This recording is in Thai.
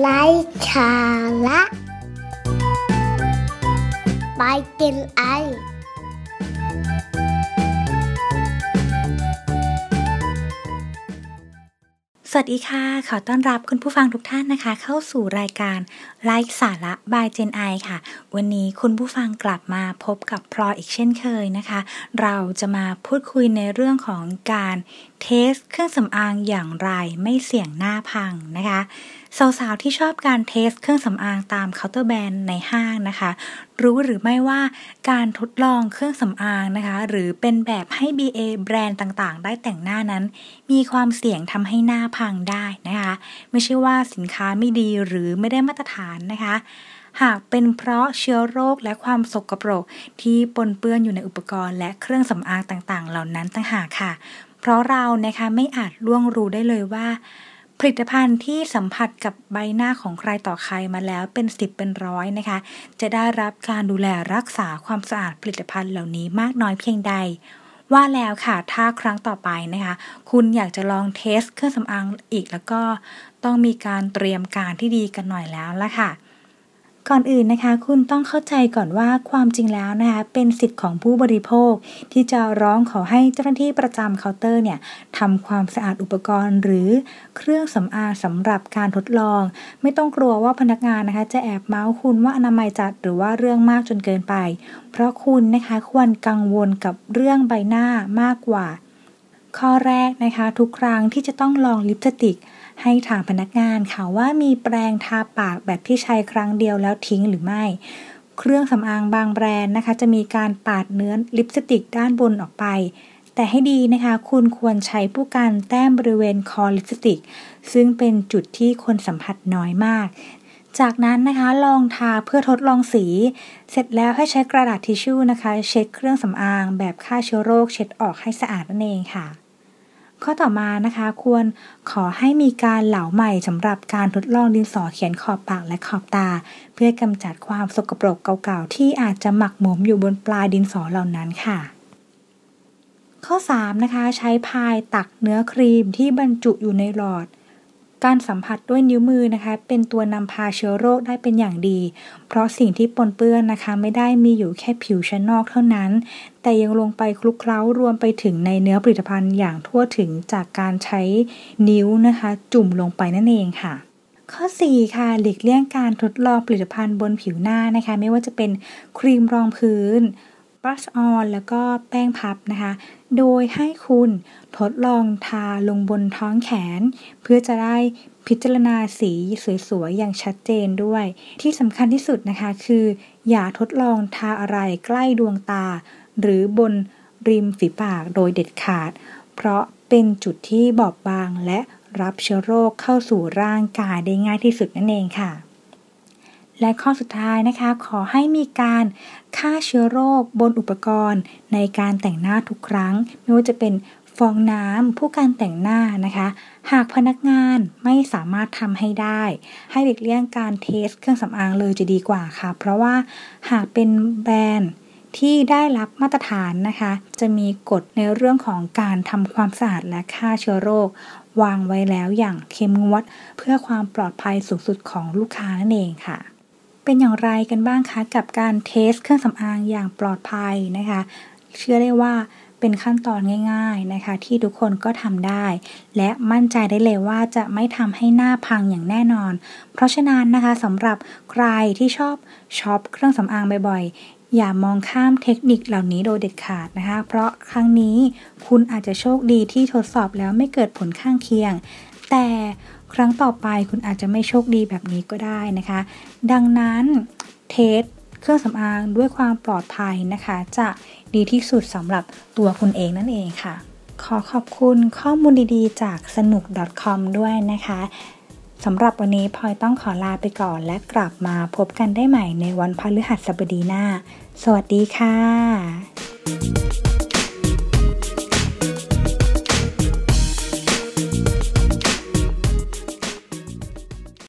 ไร้สาระไปกินไอ สวัสดีค่ะ ขอต้อนรับคุณผู้ฟังทุกท่านนะคะ เข้าสู่รายการไลฟ์สาระบายเจนไอค่ะ วันนี้คุณผู้ฟังกลับมาพบกับพลอยอีกเช่นเคยนะคะ เราจะมาพูดคุยในเรื่องของการtest เครื่องสำอางอย่างไรไม่เสี่ยงหน้าพังนะคะ สาวๆที่ชอบการ test เครื่องสำอางตามเคาน์เตอร์แบรนด์ในห้างนะคะ รู้หรือไม่ว่าการทดลองเครื่องสำอางนะคะ หรือเป็นแบบให้ BA แบรนด์ต่างๆ ได้แต่งหน้านั้น มีความเสี่ยงทำให้หน้าพังได้นะคะ ไม่ใช่ว่าสินค้าไม่ดีหรือไม่ได้มาตรฐานนะคะ หากเป็นเพราะเชื้อโรคและความสกปรก ที่ปนเปื้อนอยู่ในอุปกรณ์ และเครื่องสำอางต่างๆ เหล่านั้นต่างหากค่ะ เพราะเรานะคะไม่อาจล่วงรู้ได้เลยว่า ผลิตภัณฑ์ที่สัมผัสกับใบหน้าของใครต่อใครมาแล้วเป็นสิบเป็นร้อยนะคะ จะได้รับการดูแลรักษาความสะอาดผลิตภัณฑ์เหล่านี้มากน้อยเพียงใด ว่าแล้วค่ะถ้าครั้งต่อไปนะคะ คุณอยากจะลองเทสเครื่องสำอางอีกแล้วก็ต้องมีการเตรียมการที่ดีกันหน่อยแล้วละค่ะ ก่อนอื่นนะคะ คุณต้องเข้าใจก่อนว่าความจริงแล้วนะคะเป็นสิทธิ์ของผู้บริโภค ที่จะร้องขอให้เจ้าหน้าที่ประจำเคาน์เตอร์เนี่ยทำความสะอาดอุปกรณ์ หรือเครื่องสำอางสำหรับการทดลอง ไม่ต้องกลัวว่าพนักงานนะคะ จะแอบเมาส์คุณว่าอนามัยจัดหรือว่าเรื่องมากจนเกินไป เพราะคุณนะคะควรกังวลกับเรื่องใบหน้ามากกว่า ข้อแรกนะคะ ทุกครั้งที่จะต้องลองลิปสติก ให้ถามพนักงานค่ะว่ามีแปรงทาปากแบบที่ใช้ครั้งเดียวแล้วทิ้งหรือไม่ เครื่องสำอางบางแบรนด์นะคะ จะมีการปาดเนื้อลิปสติกด้านบนออกไป แต่ให้ดีนะคะ คุณควรใช้ผู้กันแต้มบริเวณคอลิปสติก ซึ่งเป็นจุดที่คนสัมผัสน้อยมากจากนั้นนะคะลองทาเพื่อทดลองสี เสร็จแล้วให้ใช้กระดาษทิชชู่นะคะ เช็ดเครื่องสำอางแบบฆ่าเชื้อโรคเช็ดออกให้สะอาดนั่นเองค่ะ ข้อต่อมานะคะควรขอให้มีการเหลาใหม่สำหรับการทดลองดินสอเขียนขอบปากและขอบตา เพื่อกำจัดความสกปรกเก่าๆ ที่อาจจะหมักหมมอยู่บนปลายดินสอเหล่านั้นค่ะ ข้อ 3 นะคะ ใช้พายตักเนื้อครีมที่บรรจุอยู่ในหลอด การสัมผัสด้วยนิ้วมือนะคะ เป็นตัวนำพาเชื้อโรคได้เป็นอย่างดี เพราะสิ่งที่ปนเปื้อนนะคะ ไม่ได้มีอยู่แค่ผิวชั้นนอกเท่านั้น แต่ยังลงไปคลุกเคล้ารวมไปถึงในเนื้อผลิตภัณฑ์อย่างทั่วถึงจากการใช้นิ้วนะคะ จุ่มลงไปนั่นเองค่ะข้อ 4 ค่ะ หลีกเลี่ยงการทดลองผลิตภัณฑ์บนผิวหน้านะคะ ไม่ว่าจะเป็นครีมรองพื้น บลัชออนแล้วก็แป้งพับนะคะ โดยให้คุณทดลองทาลงบนท้องแขน เพื่อจะได้พิจารณาสีสวยๆ อย่างชัดเจนด้วย ที่สำคัญที่สุดนะคะคือ อย่าทดลองทาอะไรใกล้ดวงตา หรือบนริมฝีปากโดยเด็ดขาด เพราะเป็นจุดที่บอบบางและรับเชื้อโรคเข้าสู่ร่างกายได้ง่ายที่สุดนั่นเองค่ะ และข้อสุดท้ายนะคะ ขอให้มีการฆ่าเชื้อโรคบนอุปกรณ์ ในการแต่งหน้าทุกครั้ง ไม่ว่าจะเป็นฟองน้ำผู้การแต่งหน้านะคะ หากพนักงานไม่สามารถทำให้ได้ ให้หลีกเลี่ยงการเทสเครื่องสำอางเลยจะดีกว่าค่ะ เพราะว่าหากเป็นแบรนด์ที่ได้รับมาตรฐานนะคะ จะมีกฎในเรื่องของการทำความสะอาดและฆ่าเชื้อโรควางไว้แล้วอย่างเข้มงวด เพื่อความปลอดภัยสูงสุดของลูกค้านั่นเองค่ะ เป็นอย่างไรกันบ้างคะกับการเทสเครื่องสำอางอย่างปลอดภัยนะคะ เชื่อได้ว่าเป็นขั้นตอนง่าย ๆนะคะ ที่ทุกคนก็ทำได้ และมั่นใจได้เลยว่าจะไม่ทำให้หน้าพังอย่างแน่นอน เพราะฉะนั้นนะคะสำหรับใครที่ชอบช็อปเครื่องสำอางบ่อยๆอย่ามองข้ามเทคนิคเหล่านี้โดยเด็ดขาดนะคะ เพราะครั้งนี้คุณอาจจะโชคดีที่ทดสอบแล้วไม่เกิดผลข้างเคียง แต่ ครั้งต่อไปคุณอาจจะไม่โชคดีแบบนี้ก็ได้นะคะ ดังนั้น test เครื่องสำอางด้วยความปลอดภัยนะคะ จะดีที่สุดสำหรับตัวคุณเองนั่นเองค่ะ ขอขอบคุณข้อมูลดีๆ จากสนุก .com ด้วยนะคะสำหรับวันนี้พลอยต้องขอลาไปก่อนและกลับมาพบกันได้ใหม่ในวันพฤหัสบดีหน้า สวัสดีค่ะ